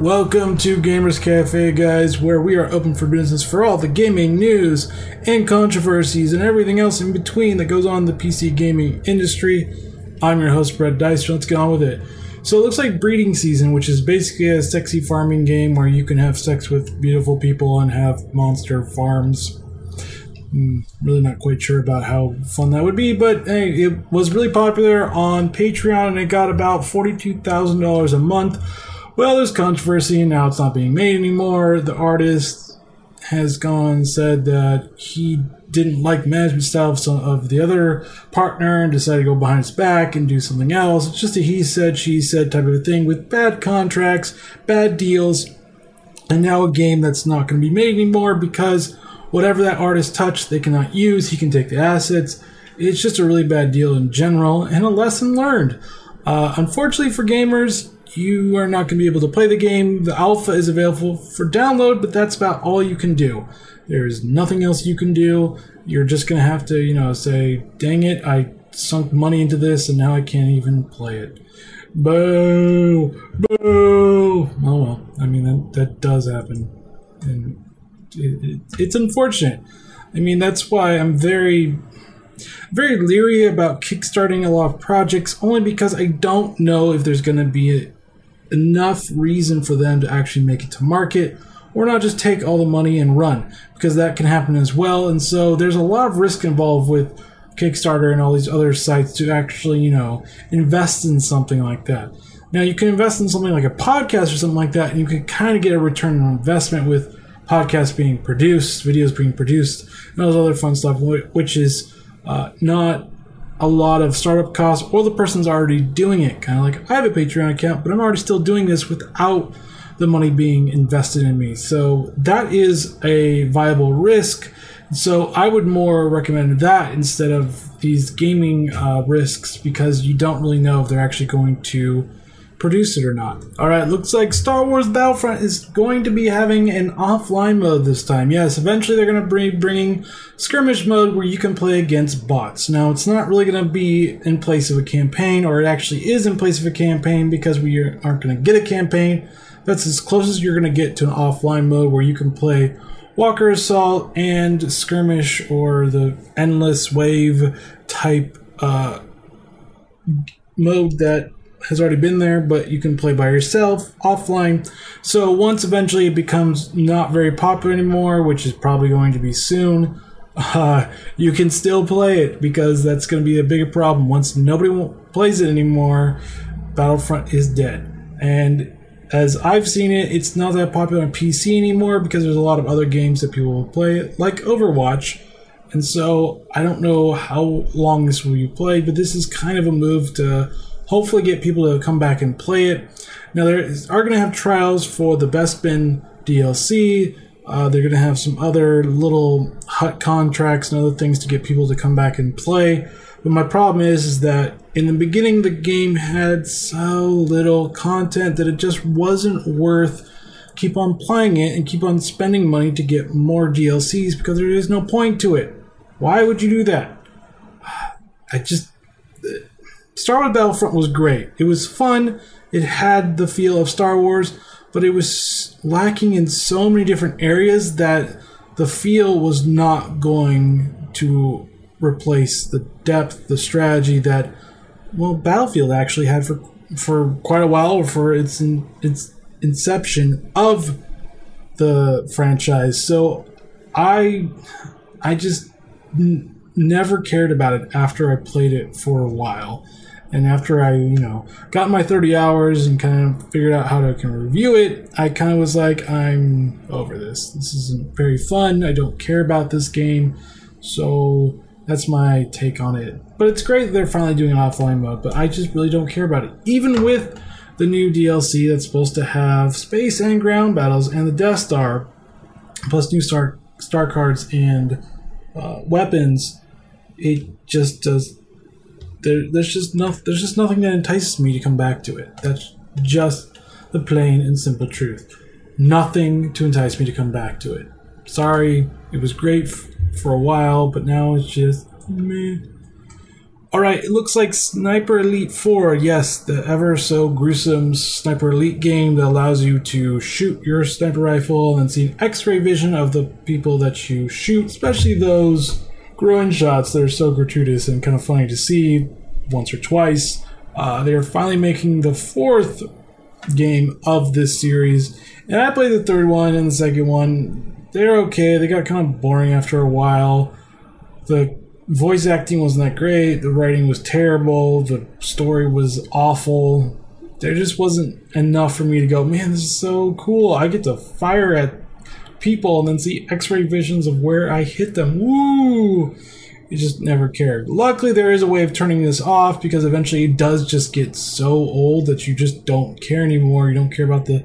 Welcome to Gamers Cafe, guys, where we are open for business for all the gaming news and controversies and everything else in between that goes on in the PC gaming industry. I'm your host, Brett Dice. Let's get on with it. So it looks like breeding season, which is basically a sexy farming game where you can have sex with beautiful people and have monster farms. I'm really not quite sure about how fun that would be, but hey, it was really popular on Patreon and it got about $42,000 a month well, there's controversy, and now it's not being made anymore. The artist has gone said that he didn't like management style of, some, of the other partner and decided to go behind his back and do something else. It's just a he said, she said type of thing with bad contracts, bad deals, and now a game that's not going to be made anymore because whatever that artist touched, they cannot use. He can take the assets. It's just a really bad deal in general and a lesson learned. Uh, unfortunately for gamers, you are not going to be able to play the game. The alpha is available for download, but that's about all you can do. There's nothing else you can do. You're just going to have to, you know, say, dang it, I sunk money into this and now I can't even play it. Boo! Boo! Oh well, I mean, that, that does happen. And it, it, it's unfortunate. I mean, that's why I'm very very leery about kickstarting a lot of projects only because I don't know if there's going to be enough reason for them to actually make it to market or not just take all the money and run because that can happen as well. And so there's a lot of risk involved with Kickstarter and all these other sites to actually, you know, invest in something like that. Now you can invest in something like a podcast or something like that, and you can kind of get a return on investment with podcasts being produced, videos being produced, and all this other fun stuff, which is uh, not a lot of startup costs, or the person's already doing it. Kind of like I have a Patreon account, but I'm already still doing this without the money being invested in me. So that is a viable risk. So I would more recommend that instead of these gaming uh, risks because you don't really know if they're actually going to produce it or not. All right, looks like Star Wars Battlefront is going to be having an offline mode this time. Yes, eventually they're going to be bringing skirmish mode where you can play against bots. Now, it's not really going to be in place of a campaign, or it actually is in place of a campaign because we aren't going to get a campaign. That's as close as you're going to get to an offline mode where you can play Walker Assault and Skirmish or the Endless Wave type uh, mode that has already been there, but you can play by yourself offline. So once eventually it becomes not very popular anymore, which is probably going to be soon, uh, you can still play it because that's going to be a bigger problem. Once nobody plays it anymore, Battlefront is dead. And as I've seen it, it's not that popular on PC anymore because there's a lot of other games that people will play, like Overwatch. And so I don't know how long this will be played, but this is kind of a move to hopefully get people to come back and play it. Now, they are going to have trials for the Bespin DLC. Uh, they're going to have some other little Hutt contracts and other things to get people to come back and play. But my problem is, is that in the beginning, the game had so little content that it just wasn't worth keep on playing it and keep on spending money to get more DLCs because there is no point to it. Why would you do that? I just Star Wars Battlefront was great. It was fun. It had the feel of Star Wars, but it was lacking in so many different areas that the feel was not going to replace the depth, the strategy that well Battlefield actually had for for quite a while or for its in, its inception of the franchise. So I I just n- never cared about it after I played it for a while. And after I, you know, got my 30 hours and kind of figured out how to of review it, I kind of was like, I'm over this. This isn't very fun. I don't care about this game. So that's my take on it. But it's great that they're finally doing an offline mode, but I just really don't care about it. Even with the new DLC that's supposed to have space and ground battles and the Death Star, plus new star star cards and uh, weapons, it just does there, there's just no, there's just nothing that entices me to come back to it. That's just the plain and simple truth. Nothing to entice me to come back to it. Sorry, it was great f- for a while, but now it's just me. All right, it looks like Sniper Elite 4. Yes, the ever so gruesome Sniper Elite game that allows you to shoot your sniper rifle and see an x ray vision of the people that you shoot, especially those groin shots that are so gratuitous and kind of funny to see once or twice. Uh, they're finally making the fourth game of this series, and I played the third one and the second one. They're okay. They got kind of boring after a while. The voice acting wasn't that great. The writing was terrible. The story was awful. There just wasn't enough for me to go, man, this is so cool. I get to fire at people and then see x-ray visions of where I hit them. Woo! You just never cared. Luckily, there is a way of turning this off because eventually it does just get so old that you just don't care anymore. You don't care about the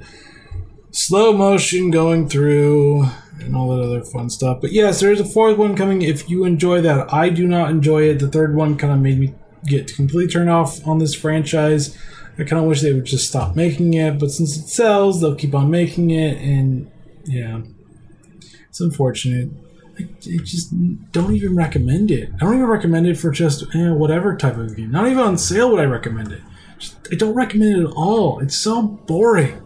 slow motion going through and all that other fun stuff. But yes, there's a fourth one coming. If you enjoy that, I do not enjoy it. The third one kind of made me get completely turned off on this franchise. I kind of wish they would just stop making it, but since it sells, they'll keep on making it, and yeah, it's unfortunate. I, I just don't even recommend it. I don't even recommend it for just eh, whatever type of game. Not even on sale would I recommend it. Just, I don't recommend it at all. It's so boring.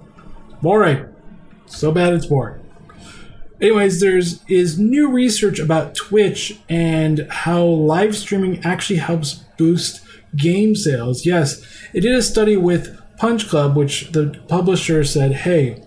Boring. So bad it's boring. Anyways, there's is new research about Twitch and how live streaming actually helps boost game sales. Yes, it did a study with Punch Club, which the publisher said, "Hey,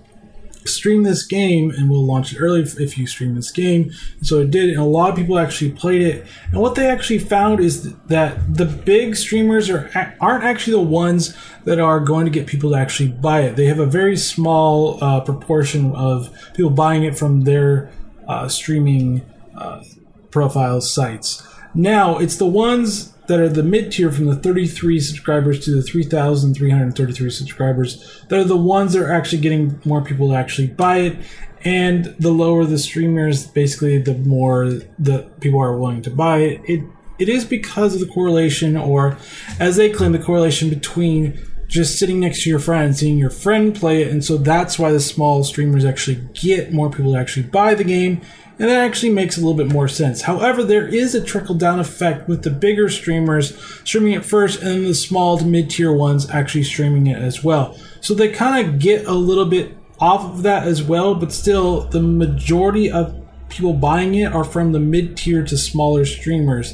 stream this game and we'll launch it early if you stream this game. And so it did, and a lot of people actually played it. And what they actually found is that the big streamers are aren't actually the ones that are going to get people to actually buy it. They have a very small uh, proportion of people buying it from their uh, streaming uh, profile sites. Now it's the ones that are the mid tier from the 33 subscribers to the 3,333 subscribers that are the ones that are actually getting more people to actually buy it. And the lower the streamers, basically, the more the people are willing to buy it. It it is because of the correlation, or as they claim, the correlation between just sitting next to your friend seeing your friend play it. And so that's why the small streamers actually get more people to actually buy the game and that actually makes a little bit more sense. However, there is a trickle down effect with the bigger streamers streaming it first and then the small to mid tier ones actually streaming it as well. So they kind of get a little bit off of that as well, but still, the majority of people buying it are from the mid tier to smaller streamers.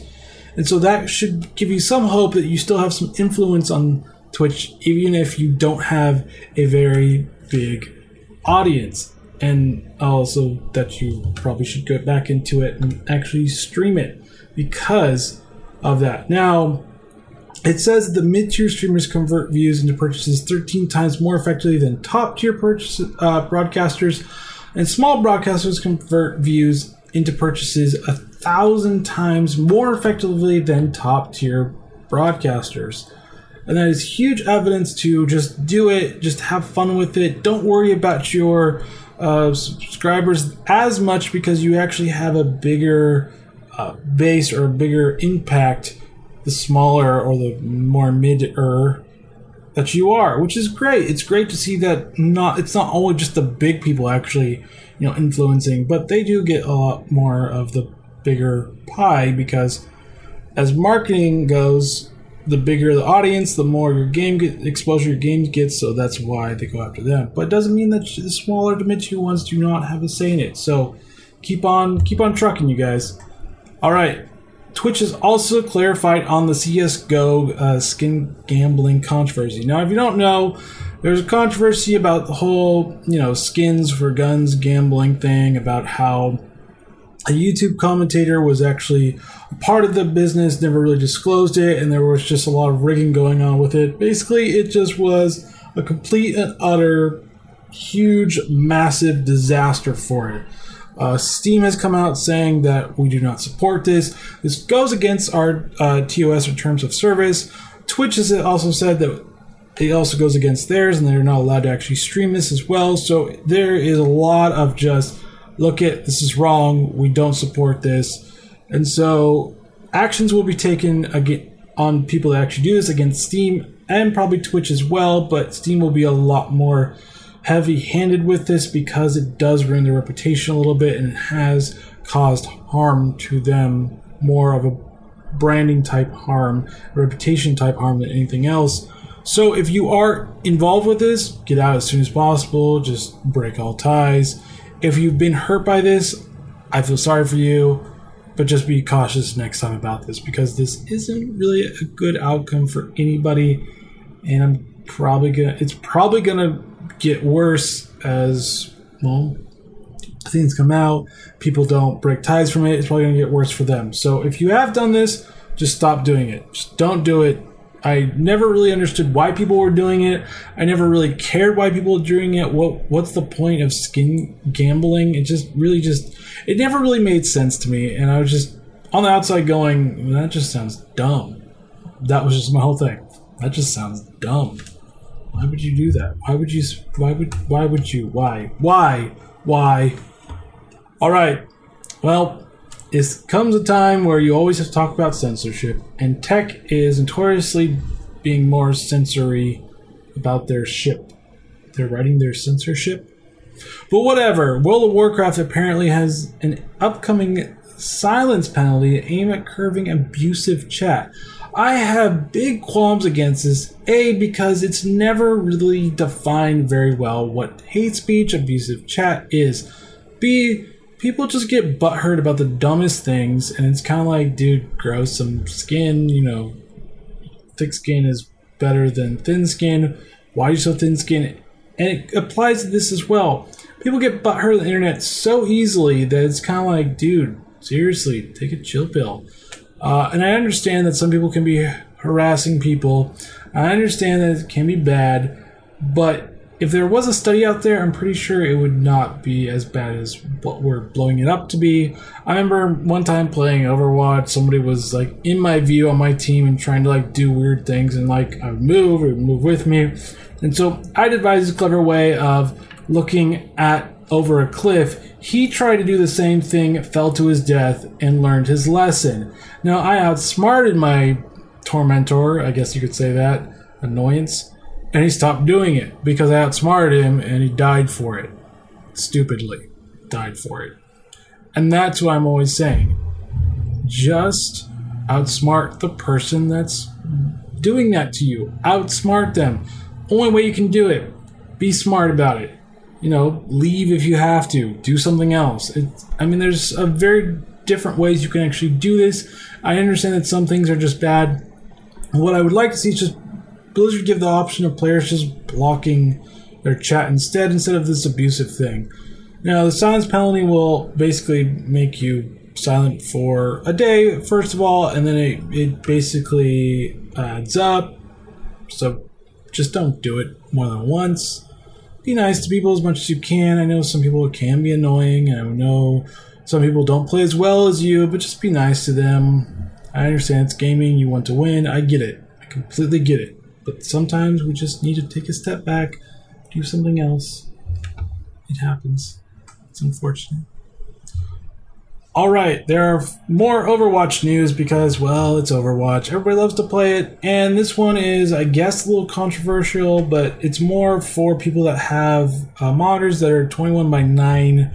And so that should give you some hope that you still have some influence on Twitch, even if you don't have a very big audience and also that you probably should go back into it and actually stream it because of that. Now, it says the mid tier streamers convert views into purchases 13 times more effectively than top tier purchase, uh, broadcasters, and small broadcasters convert views into purchases a thousand times more effectively than top tier broadcasters. And that is huge evidence to just do it, just have fun with it. Don't worry about your uh, subscribers as much because you actually have a bigger uh, base or a bigger impact the smaller or the more mid-er that you are, which is great. It's great to see that not it's not only just the big people actually, you know, influencing, but they do get a lot more of the bigger pie because as marketing goes, the bigger the audience, the more your game get, exposure your game gets. So that's why they go after them. But it doesn't mean that the smaller to mid tier ones do not have a say in it. So keep on keep on trucking, you guys. All right. Twitch has also clarified on the CS:GO uh, skin gambling controversy. Now, if you don't know, there's a controversy about the whole, you know, skins for guns gambling thing about how a YouTube commentator was actually part of the business, never really disclosed it, and there was just a lot of rigging going on with it. Basically, it just was a complete and utter, huge, massive disaster for it. Uh, Steam has come out saying that we do not support this. This goes against our uh, TOS or terms of service. Twitch has also said that it also goes against theirs, and they're not allowed to actually stream this as well. So there is a lot of just look at this is wrong. We don't support this. And so actions will be taken again on people that actually do this against Steam and probably Twitch as well, but Steam will be a lot more heavy handed with this because it does ruin their reputation a little bit and it has caused harm to them more of a branding type harm, reputation type harm than anything else. So if you are involved with this, get out as soon as possible. Just break all ties. If you've been hurt by this, I feel sorry for you, but just be cautious next time about this because this isn't really a good outcome for anybody, and I'm probably gonna. It's probably gonna get worse as well things come out, people don't break ties from it, it's probably to get worse for them. So if you have done this, just stop doing it. Just don't do it. I never really understood why people were doing it. I never really cared why people were doing it. What what's the point of skin gambling? It just really just it never really made sense to me and I was just on the outside going, that just sounds dumb. That was just my whole thing. That just sounds dumb. Why would you do that? Why would you why would why would you? Why? Why? Why? All right. Well, it comes a time where you always have to talk about censorship, and tech is notoriously being more censory about their ship. They're writing their censorship. But whatever. World of Warcraft apparently has an upcoming silence penalty aimed at curbing abusive chat. I have big qualms against this. A, because it's never really defined very well what hate speech, abusive chat is. B, people just get butthurt about the dumbest things, and it's kind of like, dude, grow some skin. You know, thick skin is better than thin skin. Why are you so thin skin? And it applies to this as well. People get butthurt on the internet so easily that it's kind of like, dude, seriously, take a chill pill. Uh, and I understand that some people can be harassing people. I understand that it can be bad, but if there was a study out there, I'm pretty sure it would not be as bad as what we're blowing it up to be. I remember one time playing Overwatch, somebody was like in my view on my team and trying to like do weird things, and like I would move, or move with me. And so I devised a clever way of looking at over a cliff. He tried to do the same thing, fell to his death, and learned his lesson. Now I outsmarted my tormentor, I guess you could say that, annoyance and he stopped doing it because I outsmarted him and he died for it. Stupidly. Died for it. And that's what I'm always saying. Just outsmart the person that's doing that to you. Outsmart them. Only way you can do it. Be smart about it. You know, leave if you have to. Do something else. It, I mean, there's a very different ways you can actually do this. I understand that some things are just bad. What I would like to see is just Blizzard give the option of players just blocking their chat instead, instead of this abusive thing. Now, the silence penalty will basically make you silent for a day, first of all, and then it, it basically adds up. So just don't do it more than once. Be nice to people as much as you can. I know some people can be annoying, and I know some people don't play as well as you, but just be nice to them. I understand it's gaming, you want to win. I get it. I completely get it. But sometimes we just need to take a step back, do something else. It happens. It's unfortunate. All right, there are more Overwatch news because, well, it's Overwatch. Everybody loves to play it, and this one is, I guess, a little controversial, but it's more for people that have uh, monitors that are 21 by 9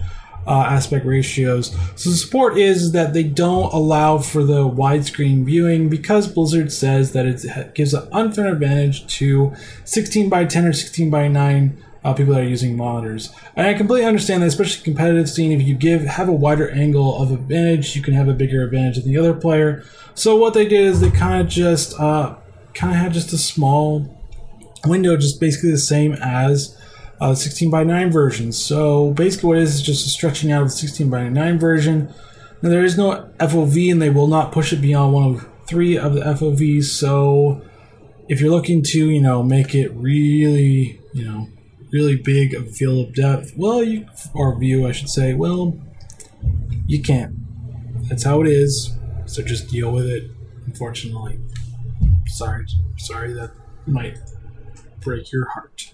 uh, aspect ratios. So the support is that they don't allow for the widescreen viewing because Blizzard says that it gives an unfair advantage to 16 by 10 or 16 by 9 uh, people that are using monitors. And I completely understand that, especially competitive scene. If you give have a wider angle of advantage, you can have a bigger advantage than the other player. So what they did is they kind of just uh, kind of had just a small window, just basically the same as uh, 16 by 9 version. So basically, what it is is just a stretching out of the 16 by 9 version. Now, there is no FOV, and they will not push it beyond one of three of the FOVs. So if you're looking to, you know, make it really, you know, really big of a field of depth, well, you or view, I should say, well, you can't. That's how it is. So just deal with it. Unfortunately, sorry, sorry that might break your heart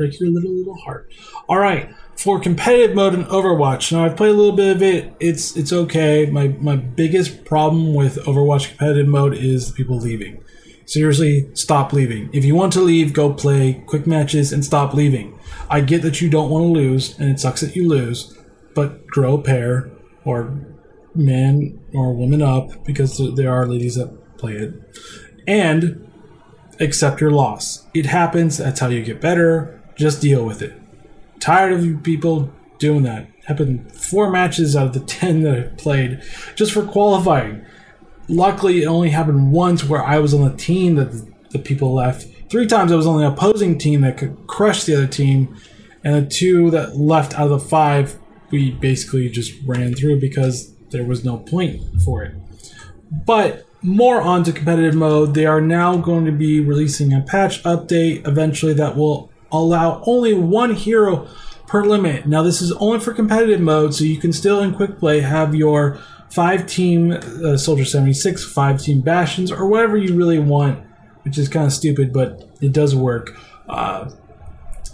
break your little little heart. All right, for competitive mode in Overwatch. Now I've played a little bit of it. It's it's okay. My my biggest problem with Overwatch competitive mode is people leaving. Seriously, stop leaving. If you want to leave, go play quick matches and stop leaving. I get that you don't want to lose, and it sucks that you lose, but grow a pair or man or woman up because there are ladies that play it, and accept your loss. It happens. That's how you get better. Just deal with it. Tired of you people doing that. Happened four matches out of the ten that I've played just for qualifying. Luckily, it only happened once where I was on the team that the people left. Three times I was on the opposing team that could crush the other team, and the two that left out of the five, we basically just ran through because there was no point for it. But more onto competitive mode, they are now going to be releasing a patch update eventually that will allow only one hero per limit. Now, this is only for competitive mode, so you can still in quick play have your five team uh, Soldier 76, five team Bastions, or whatever you really want, which is kind of stupid, but it does work. Uh,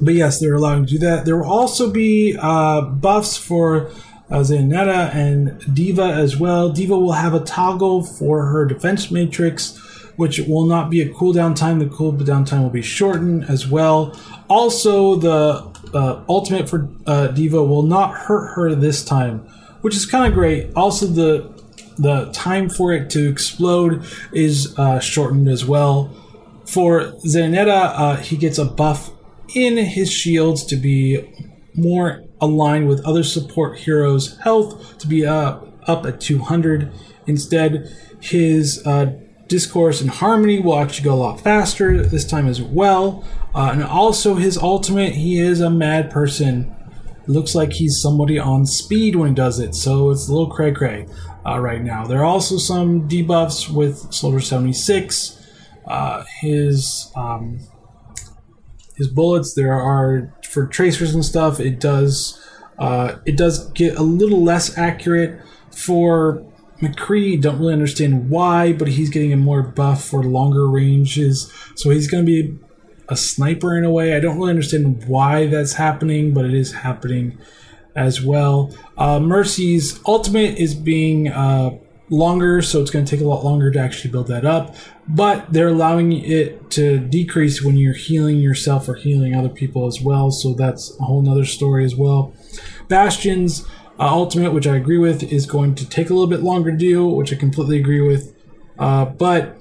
but yes, they're allowing to do that. There will also be uh, buffs for uh, Zenyatta and D.Va as well. D.Va will have a toggle for her defense matrix, which will not be a cooldown time. The cooldown time will be shortened as well. Also, the uh, ultimate for uh, D.Va will not hurt her this time, which is kind of great. Also, the the time for it to explode is uh, shortened as well. For Zenyatta, uh, he gets a buff in his shields to be more aligned with other support heroes' health to be uh, up at 200. Instead, his uh, discord and harmony will actually go a lot faster this time as well. Uh, and also, his ultimate, he is a mad person. Looks like he's somebody on speed when he does it, so it's a little cray cray uh, right now. There are also some debuffs with Soldier 76. Uh, his um, his bullets. There are for tracers and stuff. It does uh, it does get a little less accurate for McCree. Don't really understand why, but he's getting a more buff for longer ranges. So he's going to be a sniper in a way. I don't really understand why that's happening, but it is happening as well. Uh, Mercy's ultimate is being uh, longer, so it's going to take a lot longer to actually build that up. But they're allowing it to decrease when you're healing yourself or healing other people as well. So that's a whole nother story as well. Bastion's uh, ultimate, which I agree with, is going to take a little bit longer to do, which I completely agree with. Uh, but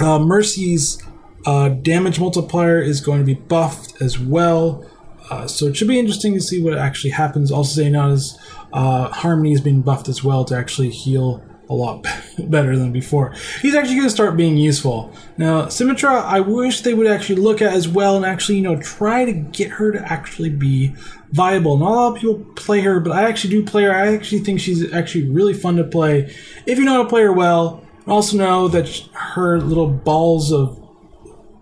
uh, Mercy's uh, damage multiplier is going to be buffed as well. Uh, so it should be interesting to see what actually happens. Also, Zenyatta's uh, Harmony is being buffed as well to actually heal a lot better than before. He's actually going to start being useful. Now, Symmetra, I wish they would actually look at as well and actually, you know, try to get her to actually be viable. Not a lot of people play her, but I actually do play her. I actually think she's actually really fun to play if you know how to play her well. Also know that her little balls of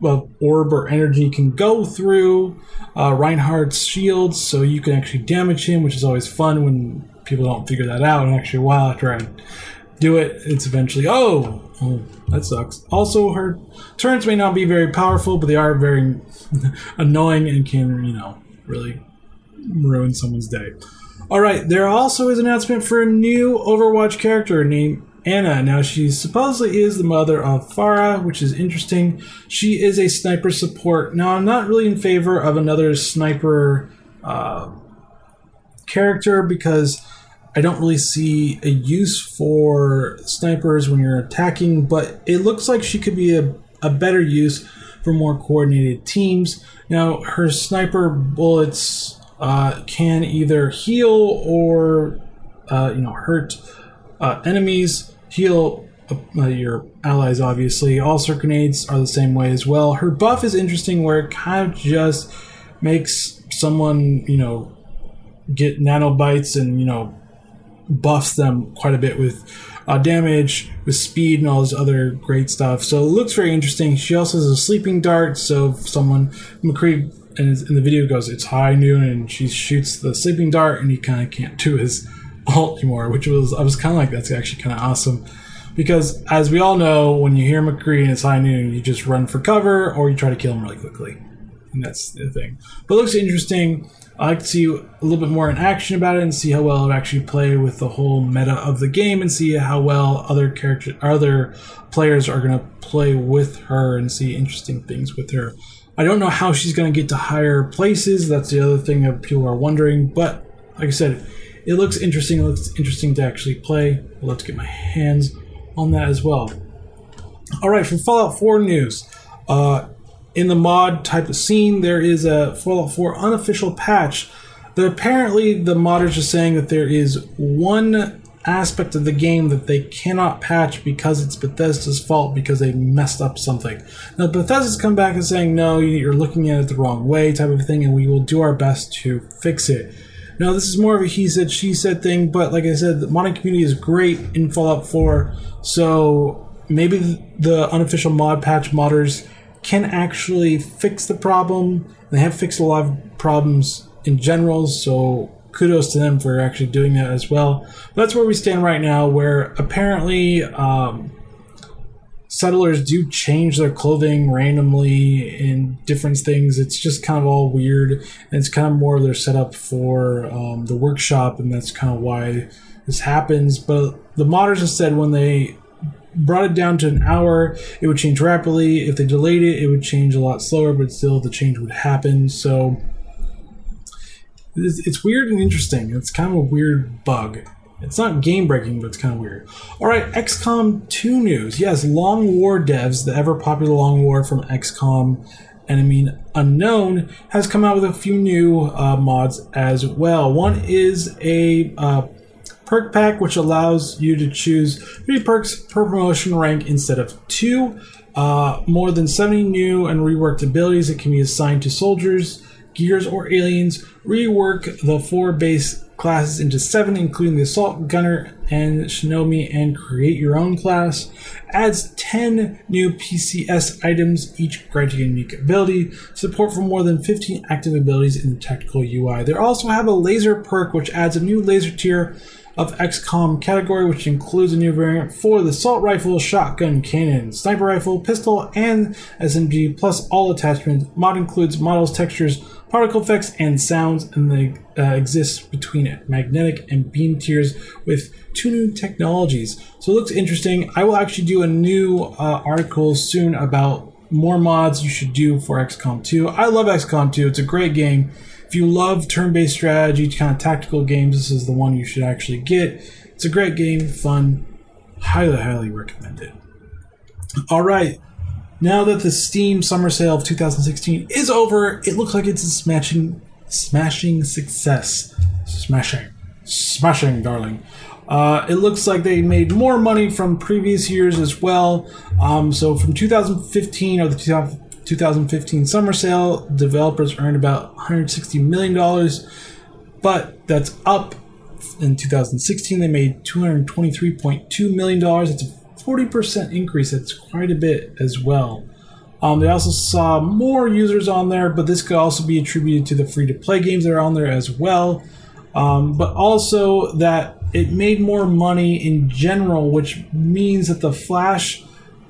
of orb or energy can go through uh, Reinhardt's shields, so you can actually damage him, which is always fun when people don't figure that out. And actually, a while after I do it, it's eventually, oh, oh, that sucks. Also, her turrets may not be very powerful, but they are very annoying and can, you know, really ruin someone's day. All right, there also is an announcement for a new Overwatch character named Ana. Now, she supposedly is the mother of Pharah, which is interesting. She is a sniper support. Now, I'm not really in favor of another sniper uh, character because I don't really see a use for snipers when you're attacking, but it looks like she could be a, a better use for more coordinated teams. Now, her sniper bullets uh, can either heal or uh, you know hurt uh, enemies, heal uh, your allies. Obviously, also grenades are the same way as well. Her buff is interesting, where it kind of just makes someone you know get nanobites and you know buffs them quite a bit with uh, damage, with speed, and all this other great stuff. So it looks very interesting. She also has a sleeping dart, so if someone, McCree in, in the video goes, it's high noon, and she shoots the sleeping dart, and he kind of can't do his ult anymore, which was, I was kind of like, that's actually kind of awesome. Because as we all know, when you hear McCree and it's high noon, you just run for cover or you try to kill him really quickly. And that's the thing. But looks interesting. I like to see a little bit more in action about it and see how well it actually play with the whole meta of the game and see how well other characters, other players are going to play with her and see interesting things with her. I don't know how she's going to get to higher places. That's the other thing that people are wondering. But like I said, it looks interesting. It looks interesting to actually play. I'd love to get my hands on that as well. All right, for Fallout 4 news, uh, in the mod type of scene, there is a Fallout 4 unofficial patch that apparently the modders are saying that there is one aspect of the game that they cannot patch because it's Bethesda's fault because they messed up something. Now, Bethesda's come back and saying, no, you're looking at it the wrong way, type of thing, and we will do our best to fix it. Now, this is more of a he said, she said thing, but like I said, the modding community is great in Fallout 4, so maybe the unofficial mod patch modders can actually fix the problem. They have fixed a lot of problems in general, so kudos to them for actually doing that as well. That's where we stand right now, where apparently um, settlers do change their clothing randomly in different things. It's just kind of all weird, and it's kind of more their setup for um, the workshop, and that's kind of why this happens. But the modders have said when they brought it down to an hour, it would change rapidly. If they delayed it, it would change a lot slower, but still the change would happen. So it's, it's weird and interesting. It's kind of a weird bug. It's not game breaking, but it's kind of weird. All right, XCOM 2 news. Yes, Long War devs, the ever popular Long War from XCOM Enemy Unknown, has come out with a few new uh, mods as well. One is a uh, perk pack, which allows you to choose three perks per promotion rank instead of two. Uh, more than 70 new and reworked abilities that can be assigned to soldiers, gears, or aliens. Rework the four base classes into seven, including the Assault Gunner and Shinobi, and create your own class. Adds 10 new PCS items, each granting a unique ability. Support for more than 15 active abilities in the tactical UI. They also have a laser perk, which adds a new laser tier of XCOM category, which includes a new variant for the assault rifle, shotgun, cannon, sniper rifle, pistol, and SMG, plus all attachments. Mod includes models, textures, particle effects, and sounds, and they uh, exist between it, magnetic and beam tiers with two new technologies. So it looks interesting. I will actually do a new uh, article soon about more mods you should do for XCOM 2. I love XCOM 2. It's a great game if you love turn-based strategy, kind of tactical games, this is the one you should actually get. It's a great game, fun, highly, highly recommend it. All right, now that the Steam Summer Sale of 2016 is over, it looks like it's a smashing, smashing success. Smashing, smashing, darling. Uh, it looks like they made more money from previous years as well. Um, so from 2015 or the 2015 summer sale, developers earned about $160 million, but that's up. In 2016, they made $223.2 million. That's a 40% increase. That's quite a bit as well. Um, they also saw more users on there, but this could also be attributed to the free to play games that are on there as well. Um, but also that it made more money in general, which means that the flash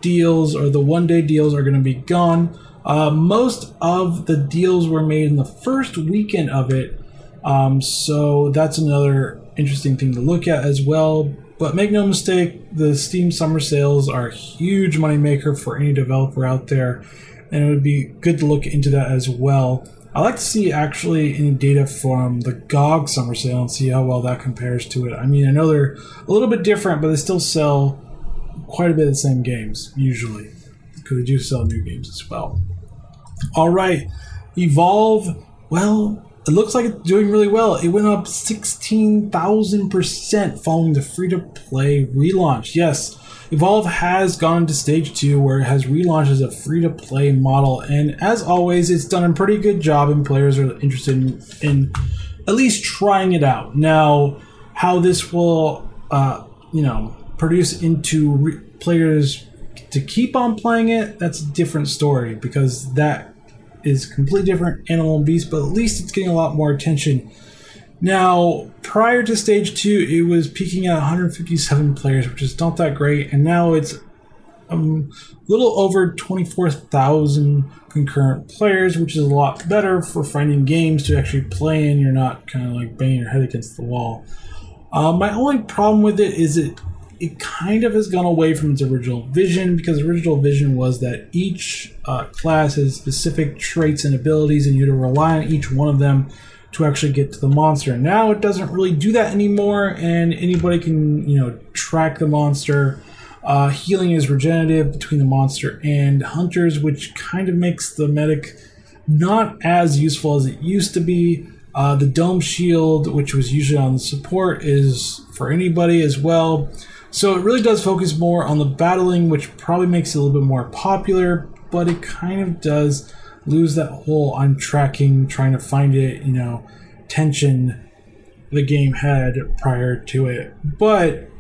deals or the one day deals are going to be gone. Uh, most of the deals were made in the first weekend of it, um, so that's another interesting thing to look at as well. But make no mistake, the Steam summer sales are a huge moneymaker for any developer out there, and it would be good to look into that as well. I like to see actually any data from the GOG summer sale and see how well that compares to it. I mean, I know they're a little bit different, but they still sell quite a bit of the same games usually because they do sell new games as well. All right, Evolve. Well, it looks like it's doing really well. It went up 16,000% following the free to play relaunch. Yes, Evolve has gone to stage two where it has relaunched as a free to play model. And as always, it's done a pretty good job, and players are interested in, in at least trying it out. Now, how this will, uh, you know, produce into re- players to keep on playing it, that's a different story because that is completely different animal and beast, but at least it's getting a lot more attention. Now, prior to stage two, it was peaking at 157 players, which is not that great, and now it's um, a little over 24,000 concurrent players, which is a lot better for finding games to actually play in. You're not kind of like banging your head against the wall. Uh, my only problem with it is it it kind of has gone away from its original vision because original vision was that each uh, class has specific traits and abilities and you to rely on each one of them to actually get to the monster. Now it doesn't really do that anymore, and anybody can, you know, track the monster. Uh, healing is regenerative between the monster and hunters, which kind of makes the medic not as useful as it used to be. Uh, the dome shield, which was usually on the support, is for anybody as well. So it really does focus more on the battling, which probably makes it a little bit more popular, but it kind of does lose that whole I'm tracking, trying to find it, you know, tension the game had prior to it. But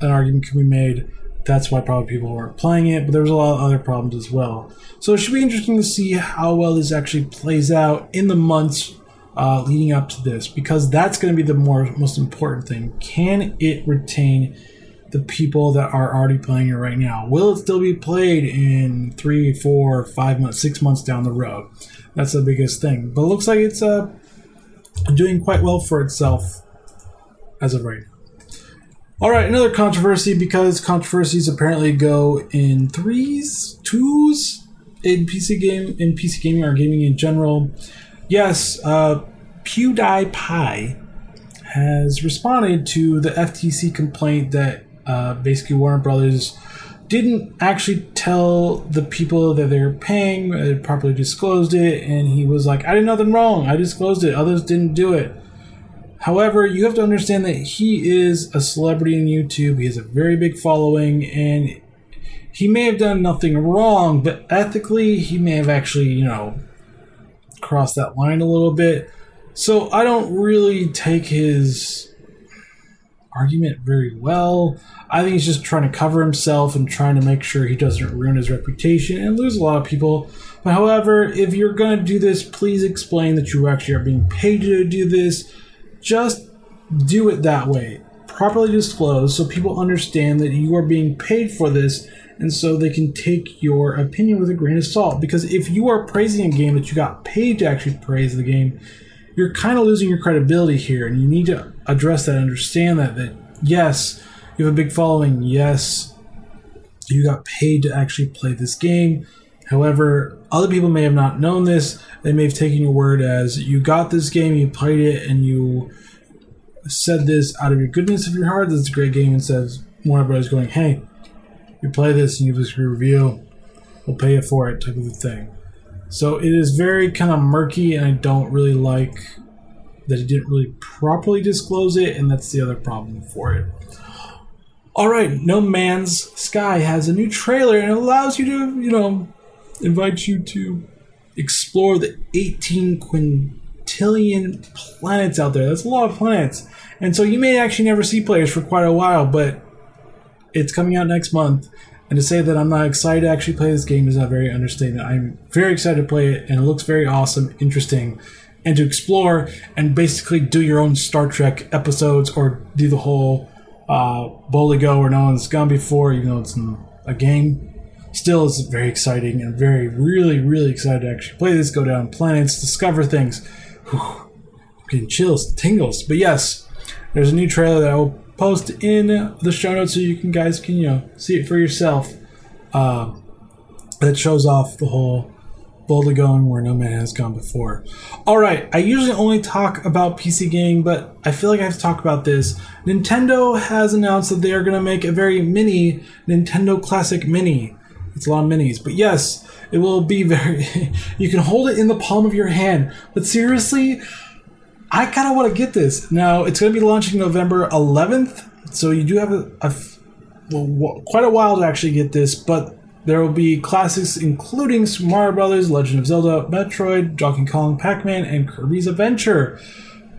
an argument can be made that's why probably people weren't playing it, but there was a lot of other problems as well. So it should be interesting to see how well this actually plays out in the months uh, leading up to this, because that's going to be the more most important thing. Can it retain the people that are already playing it right now? Will it still be played in three, four, five months, six months down the road? That's the biggest thing. But it looks like it's uh, doing quite well for itself as of right now. All right, another controversy because controversies apparently go in threes, twos in PC game in PC gaming or gaming in general. Yes, uh, PewDiePie has responded to the FTC complaint that uh, basically Warner Brothers didn't actually tell the people that they're paying, uh, properly disclosed it, and he was like, I did nothing wrong. I disclosed it. Others didn't do it. However, you have to understand that he is a celebrity in YouTube. He has a very big following, and he may have done nothing wrong, but ethically, he may have actually, you know, crossed that line a little bit. So I don't really take his argument very well. I think he's just trying to cover himself and trying to make sure he doesn't ruin his reputation and lose a lot of people. But however, if you're going to do this, please explain that you actually are being paid to do this. Just do it that way. Properly disclose so people understand that you are being paid for this and so they can take your opinion with a grain of salt. Because if you are praising a game that you got paid to actually praise the game, you're kind of losing your credibility here, and you need to address that, understand that that yes, you have a big following, yes, you got paid to actually play this game. However, other people may have not known this. They may have taken your word as you got this game, you played it, and you said this out of your goodness of your heart. This is a great game. Instead of Warner Brothers going, "Hey, you play this and you give us a review, we'll pay you for it," type of thing. So it is very kind of murky, and I don't really like that it didn't really properly disclose it, and that's the other problem for it. All right, No Man's Sky has a new trailer, and it allows you to, you know, invite you to explore the 18 quintillion planets out there. That's a lot of planets. And so you may actually never see players for quite a while, but it's coming out next month. And to say that I'm not excited to actually play this game is not very understatement. I'm very excited to play it, and it looks very awesome, interesting, and to explore and basically do your own Star Trek episodes or do the whole uh, Go where no one's gone before, even though it's a game. Still, is very exciting and very, really, really excited to actually play this, go down planets, discover things. Whew, getting chills, tingles. But yes, there's a new trailer that I will post in the show notes so you can guys can you know see it for yourself. Uh, that shows off the whole boldly going where no man has gone before. All right, I usually only talk about PC gaming, but I feel like I have to talk about this. Nintendo has announced that they are going to make a very mini Nintendo Classic Mini. It's a lot of minis, but yes, it will be very. you can hold it in the palm of your hand, but seriously, I kind of want to get this. Now, it's going to be launching November 11th, so you do have a, a well, quite a while to actually get this, but there will be classics including Super Mario Brothers, Legend of Zelda, Metroid, Donkey Kong, Pac-Man, and Kirby's Adventure.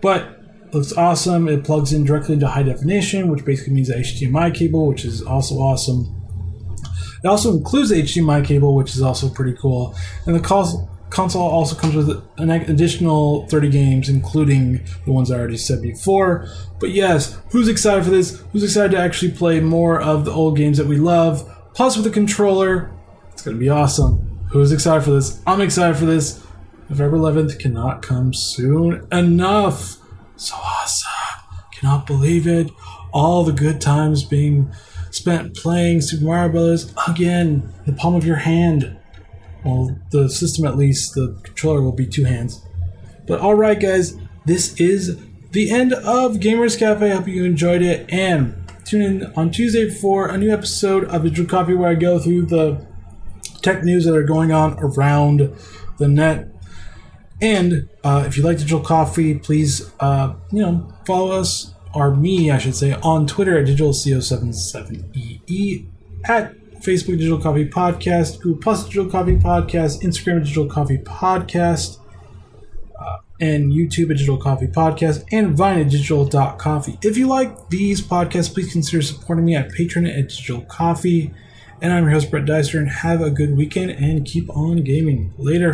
But looks awesome. It plugs in directly into high definition, which basically means an HDMI cable, which is also awesome. It also includes HDMI cable, which is also pretty cool. And the console also comes with an additional 30 games, including the ones I already said before. But yes, who's excited for this? Who's excited to actually play more of the old games that we love? Plus, with a controller, it's going to be awesome. Who's excited for this? I'm excited for this. November 11th cannot come soon enough. So awesome. Cannot believe it. All the good times being spent playing Super Mario Brothers again, the palm of your hand. Well, the system at least, the controller will be two hands. But alright, guys, this is the end of Gamers Cafe. I hope you enjoyed it. And tune in on Tuesday for a new episode of Digital Coffee where I go through the tech news that are going on around the net. And uh, if you like Digital Coffee, please, uh, you know, follow us, or me, I should say, on Twitter at DigitalCO77EE, at Facebook Digital Coffee Podcast, Google Plus Digital Coffee Podcast, Instagram Digital Coffee Podcast, and YouTube Digital Coffee Podcast, and Vine at Digital.coffee. If you like these podcasts, please consider supporting me at Patreon at Digital Coffee. And I'm your host, Brett Deister, and have a good weekend and keep on gaming. Later.